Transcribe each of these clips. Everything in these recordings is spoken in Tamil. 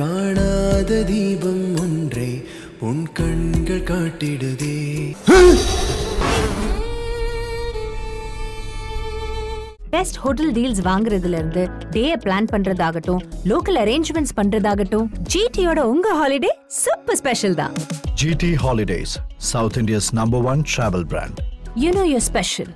காணாத தீபம் ஒன்றே உன் கண்கள் காட்டிடுதே. பெஸ்ட் ஹோட்டல் டீல்ஸ் வாங்குறதுல இருந்து டே பிளான் பண்றதாகட்டும் லோக்கல் அரேஞ்ச்மெண்ட்ஸ் பண்றதாகட்டும் ஜிடியோட உங்க ஹாலிடே சூப்பர் ஸ்பெஷல் தான். GT Holidays, South India's number one travel brand. You know you're special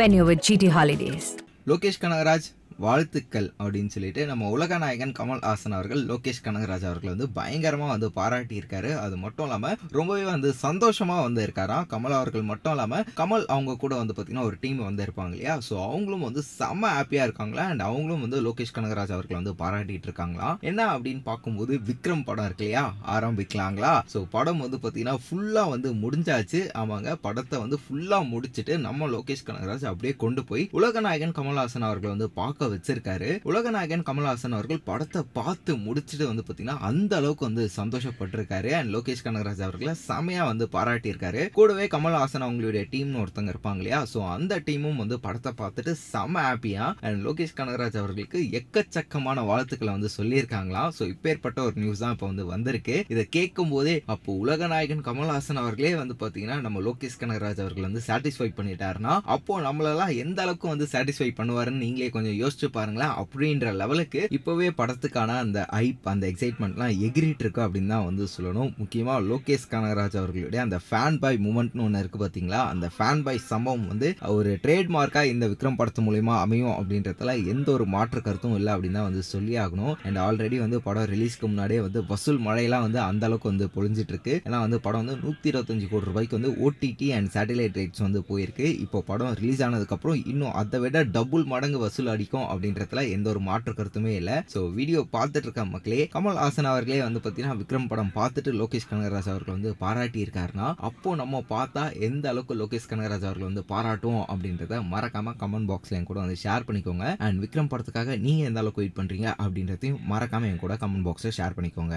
when you with GT Holidays Lokesh Kanagaraj வாழ்த்துக்கள் அப்படின்னு சொல்லிட்டு நம்ம உலக நாயகன் கமல் ஹாசன் அவர்கள் லோகேஷ் கனகராஜ் அவர்கள் வந்து பயங்கரமாக வந்து பாராட்டியிருக்காரு. அது மட்டும் இல்லாமல் ரொம்பவே வந்து சந்தோஷமாக வந்து இருக்காராம். கமல் அவர்கள் மட்டும் இல்லாமல் கமல் அவங்க கூட வந்து பார்த்தீங்கன்னா ஒரு டீம் வந்து இருப்பாங்க இல்லையா? ஸோ அவங்களும் வந்து செம்ம ஹாப்பியாக இருக்காங்களா? அண்ட் அவங்களும் வந்து லோகேஷ் கனகராஜ் அவர்கள் வந்து பாராட்டிட்டு இருக்காங்களா? என்ன அப்படின்னு பார்க்கும்போது விக்ரம் படம் இருக்கு இல்லையா? ஆரம்பிக்கலாங்களா? ஸோ படம் வந்து பார்த்தீங்கன்னா ஃபுல்லாக வந்து முடிஞ்சாச்சு. ஆமாங்க படத்தை வந்து ஃபுல்லாக முடிச்சுட்டு நம்ம லோகேஷ் கனகராஜ் அப்படியே கொண்டு போய் உலகநாயகன் கமல்ஹாசன் அவர்களை வந்து பார்க்க வச்சிருக்காரு. உலகநாயகன் கமல்ஹாசன் அவர்கள் படத்தை பார்த்து முடிச்சுட்டு வந்து பார்த்தீங்கன்னா அந்த அளவுக்கு வந்து சந்தோஷப்பட்டிருக்காரு. அண்ட் லோகேஷ் கனகராஜ் அவர்களை செமையா வந்து பாராட்டியிருக்காரு. கூடவே கமல்ஹாசன் அவங்களுடைய டீம்னு ஒருத்தங்க இருப்பாங்க இல்லையா? ஸோ அந்த டீமும் வந்து படத்தை பார்த்துட்டு செம ஹாப்பியா அண்ட் லோகேஷ் கனகராஜ் அவர்களுக்கு எக்கச்சக்கமான வாழ்த்துக்களை வந்து சொல்லியிருக்காங்களாம். ஸோ இப்பேற்பட்ட ஒரு நியூஸ் தான் இப்போ வந்து வந்திருக்கு. இதை கேட்கும் போதே அப்போ உலகநாயகன் கமல்ஹாசன் அவர்களே வந்து பார்த்தீங்கன்னா நம்ம லோகேஷ் கனகராஜ் அவர்கள் வந்து சாட்டிஸ்ஃபை பண்ணிட்டாருன்னா அப்போ நம்மளெல்லாம் எந்த அளவுக்கு வந்து சாட்டிஸ்ஃபை பண்ணுவாருன்னு நீங்களே கொஞ்சம் யோசிச்சு பாருங்களேன் அப்படின்ற லெவலுக்கு இப்போவே படத்துக்கான அந்த ஐப் அந்த எக்ஸைட்மெண்ட்லாம் எகிரிட்டு இருக்கு அப்படின்னு தான் வந்து சொல்லணும். முக்கியமாக லோகேஷ் கனகராஜ் அவர்களுடைய அந்த ஃபேன் பாய் மூமெண்ட்னு ஒன்று இருக்குது பார்த்தீங்களா அந்த ஃபேன் பாய் சம்பவம் வந்து ஒரு ட்ரேட்மார்க்காக இந்த விக்ரம் படத்து மூலயமா அமையும் அப்படின்றதுல எந்த ஒரு மாற்று கருத்தும் இல்லை அப்படின்னு தான் வந்து சொல்லி ஆகணும். அண்ட் ஆல்ரெடி வந்து படம் ரிலீஸ்க்கு முன்னாடியே வந்து வசூல் மழையெல்லாம் வந்து அந்த அளவுக்கு வந்து பொழிஞ்சிட்டு இருக்கு ஏன்னா வந்து படம் வந்து நூற்றி இருபத்தஞ்சு கோடி ரூபாய்க்கு வந்து ஓடிடி அண்ட் சேட்டலைட் ரைட்ஸ் வந்து போயிருக்கு. இப்போ படம் ரிலீஸ் ஆனதுக்கப்புறம் இன்னும் அதை விட டபுள் மடங்கு வசூல் அடிக்கும் அப்படின்றதுல எந்த ஒரு மாற்று கருத்துமே இல்லை. ஸோ வீடியோ பார்த்துட்டு இருக்க மக்களே கமல் ஹாசன் அவர்களே வந்து பார்த்தீங்கன்னா விக்ரம் படம் பார்த்துட்டு லோகேஷ் கனகராஜ் அவர்கள் வந்து பாராட்டி இருக்காருன்னா அப்போ நம்ம பார்த்தா எந்த அளவுக்கு லோகேஷ் கனகராஜ் அவர்கள் வந்து பாராட்டுவோம் அப்படின்றத மறக்காம கமெண்ட் பாக்ஸ்ல என் கூட வந்து ஷேர் பண்ணிக்கோங்க. அண்ட் விக்ரம் படத்துக்காக நீங்க எந்த அளவுக்கு வெயிட் பண்றீங்க அப்படின்றதையும் மறக்காம என் கூட கமெண்ட் பாக்ஸ்ல ஷேர் பண்ணிக்கோங்க.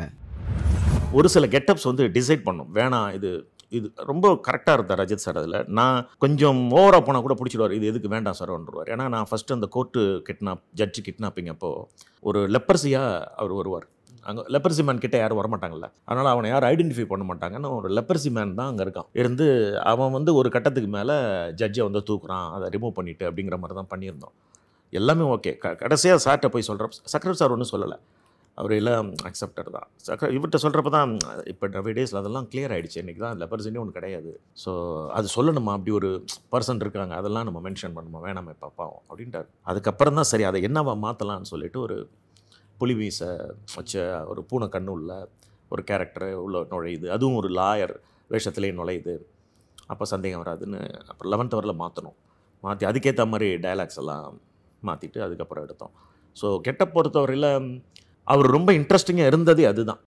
ஒரு சில கெட்டப்ஸ் வந்து டிசைட் பண்ணும். வேணாம் இது இது ரொம்ப கரெக்டாக இருந்தார் ரஜித் சார் அதில். நான் கொஞ்சம் ஓவராக போனால் கூட பிடிச்சிடுவார். இது எதுக்கு வேண்டாம் சார் ஒன்றுவார் ஏன்னா நான் ஃபஸ்ட்டு அந்த கோர்ட்டு கிட்னாப் ஜட்ஜு கிட்னாப்பிங் அப்போ ஒரு லெப்பர்சியாக அவர் வருவார். அங்கே லெப்பர்சி மேன் கிட்டே யாரும் வரமாட்டாங்கல்ல. அதனால் அவனை யாரும் ஐடென்டிஃபை பண்ண மாட்டாங்கன்னு ஒரு லெப்பர்சி மேன் தான் அங்கே இருக்கான். இருந்து அவன் வந்து ஒரு கட்டத்துக்கு மேலே ஜட்ஜை வந்து தூக்குறான். அதை ரிமூவ் பண்ணிவிட்டு அப்படிங்கிற மாதிரி தான் பண்ணியிருந்தோம். எல்லாமே ஓகே க கடைசியாக சார்கிட்ட போய் சொல்கிறோம் சக்கர சார் ஒன்றும் சொல்லலை. அவர் எல்லாம் அக்செப்டர் தான். இவர்கிட்ட சொல்கிறப்ப தான் இப்போ டவே டேஸில் அதெல்லாம் கிளியர் ஆகிடுச்சு இன்றைக்கி தான் லெப்பர்சினே ஒன்று கிடையாது. ஸோ அது சொல்லணுமா? அப்படி ஒரு பர்சன் இருக்காங்க. அதெல்லாம் நம்ம மென்ஷன் பண்ணுமா? வேணாமே பார்ப்போம் அப்படின்ட்டார். அதுக்கப்புறம் தான் சரி அதை என்னவா மாற்றலாம்னு சொல்லிட்டு ஒரு புலி மீசை வச்ச ஒரு பூனை கண்ணு உள்ள ஒரு கேரக்டர் உள்ள நுழையுது. அதுவும் ஒரு லாயர் வேஷத்துலேயே நுழையுது. அப்போ சந்தேகம் வராதுன்னு அப்புறம் லெவன்த் அவரில் மாற்றணும் மாற்றி அதுக்கேற்ற மாதிரி டயலாக்ஸ் எல்லாம் மாற்றிட்டு அதுக்கப்புறம் எடுத்தோம். ஸோ கெட்ட பொறுத்தவரையில் அவர் ரொம்ப இன்ட்ரெஸ்டிங்காக இருந்ததே அதுதான்.